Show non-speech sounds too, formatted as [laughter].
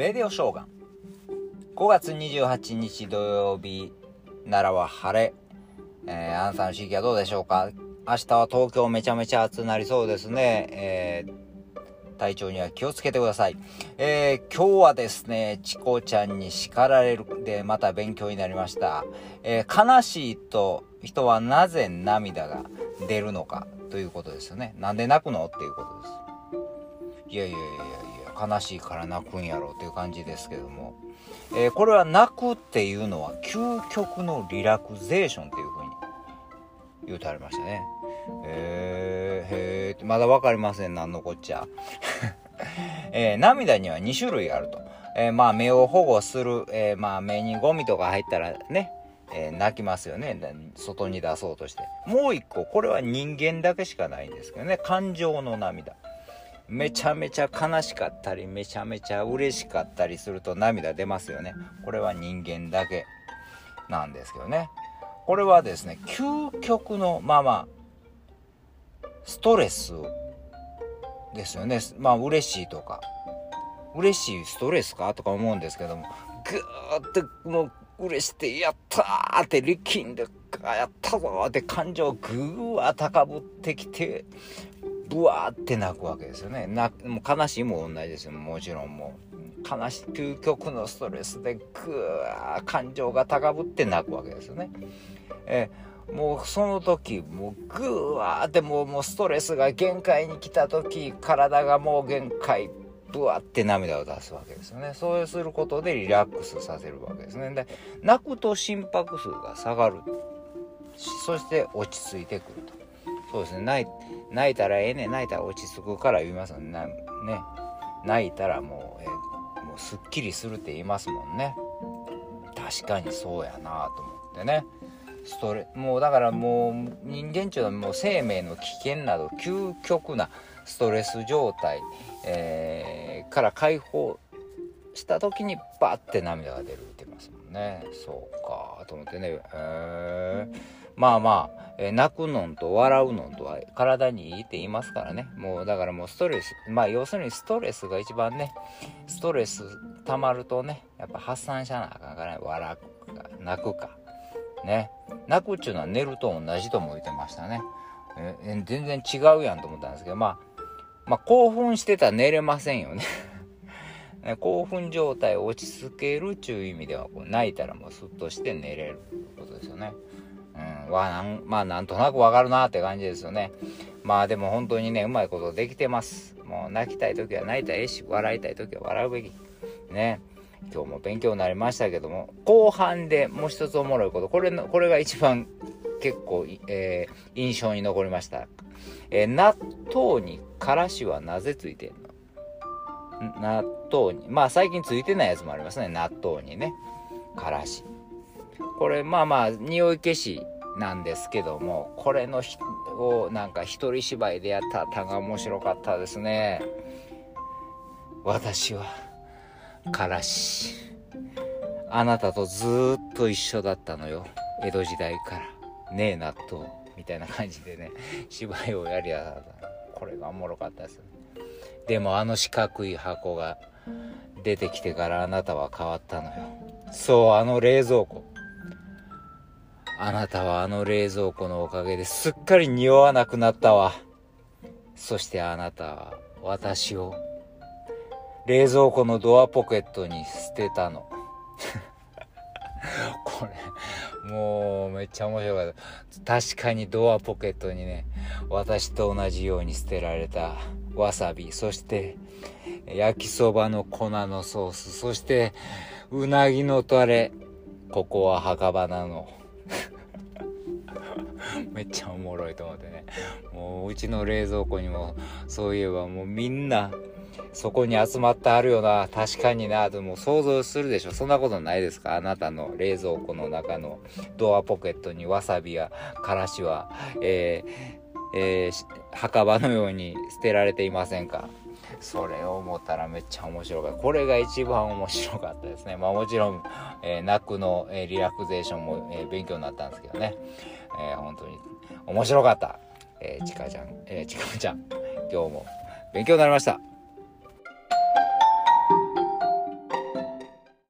レディオショーガン。5月28日土曜日奈良は晴れ、えー、あなたの地域はどうでしょうか？明日は東京めちゃめちゃ暑くなりそうですね、えー、体調には気をつけてください、えー、今日はですねチコちゃんに叱られるでまた勉強になりました、え悲しいと人はなぜ涙が出るのかということですよね。なんで泣くの？っていうことです。いやいやいやいや。悲しいから泣くんやろうっていう感じですけども、えー、これは泣くっていうのは究極のリラクゼーションっていうふうに言うてありましたね。えー、へーまだ分かりません何のこっちゃ。[laughs] えー、涙には2種類あると。えー、まあ目を保護する、えー、まあ目にゴミとか入ったらね、えー、泣きますよね。外に出そうとして。もう一個、これは人間だけしかないんですけどね。感情の涙。めちゃめちゃ悲しかったりめちゃめちゃ嬉しかったりすると涙出ますよね。これは人間だけなんですけどね。これはですね究極のまあまあストレスですよね。まあ嬉しいとか。嬉しいストレスかとか思うんですけどもぐーってもう嬉しくてやったーって力んでやったぞって感情ぐーわ高ぶってきてブワーって泣くわけですよね。なもう悲しいも同じですよ。もちろんもう。悲しい究極のストレスでグー感情が高ぶって泣くわけですよね。えもうその時もうグワーってもうもうストレスが限界に来た時体がもう限界ブワって涙を出すわけですよね。そうすることでリラックスさせるわけですね。で泣くと心拍数が下がる。そして落ち着いてくると。そうですね。泣泣いたらええね泣いたら落ち着くから言いますもんね。ね。泣いたらもう,、え、もうすっきりするって言いますもんね。確かにそうやなと思ってね。ストレもうだからもう人間っていうのはもう生命の危険など究極なストレス状態、えー、から解放した時にバッて涙が出るって言いますもんね。そうかと思ってね。えー。まあまあ、え、泣くのんと笑うのんとは体にいいって言いますからね。もうだからもうストレス、まあ要するにストレスが一番ね、ストレス溜まるとね、やっぱ発散しなあかんからね、笑くか、泣くか。ね。泣くっちゅうのは寝ると同じとも言ってましたね。え、全然違うやんと思ったんですけど、まあ、まあ興奮してたら寝れませんよ [laughs] ね。興奮状態を落ち着けるっちゅう意味ではこう泣いたらもうスッとして寝れることですよね。うん、わなんまあなんとなくわかるなって感じですよね。まあでも本当にねうまいことできてます。もう泣きたい時は泣いたらええし笑いたい時は笑うべき。ね。今日も勉強になりましたけども後半でもう一つおもろいこと。これのこれが一番結構、えー、印象に残りました、えー、納豆にからしはなぜついてんの？納豆に。まあ最近ついてないやつもありますね。納豆にね。からし。これまあまあ匂い消しなんですけどもこれのをなんか一人芝居でやったたが面白かったですね。私はからしあなたとずっと一緒だったのよ。江戸時代から。ねえ納豆みたいな感じでね芝居をやりやがった。これがおもろかったですね。でもあの四角い箱が出てきてからあなたは変わったのよ。そうあの冷蔵庫。あなたはあの冷蔵庫のおかげですっかり匂わなくなったわ。そしてあなたは私を冷蔵庫のドアポケットに捨てたの。[laughs] これ、もうめっちゃ面白かった。確かにドアポケットにね、私と同じように捨てられたわさび、そして焼きそばの粉のソース、そしてうなぎのタレ、ここは墓場なの。[laughs] めっちゃおもろいと思ってね。もううちの冷蔵庫にもそういえばもうみんなそこに集まってあるよな。確かにな。とも想像するでしょ。そんなことないですか。あなたの冷蔵庫の中のドアポケットにわさびやからしは、えーえー、墓場のように捨てられていませんか。それを思ったらめっちゃ面白かった。これが一番面白かったですね。まあもちろん、えー、泣くの、えー、リラクゼーションも、えー、勉強になったんですけどね。えー、本当に面白かった。えー、ちかちゃん、えー、ちかちゃん、今日も勉強になりました。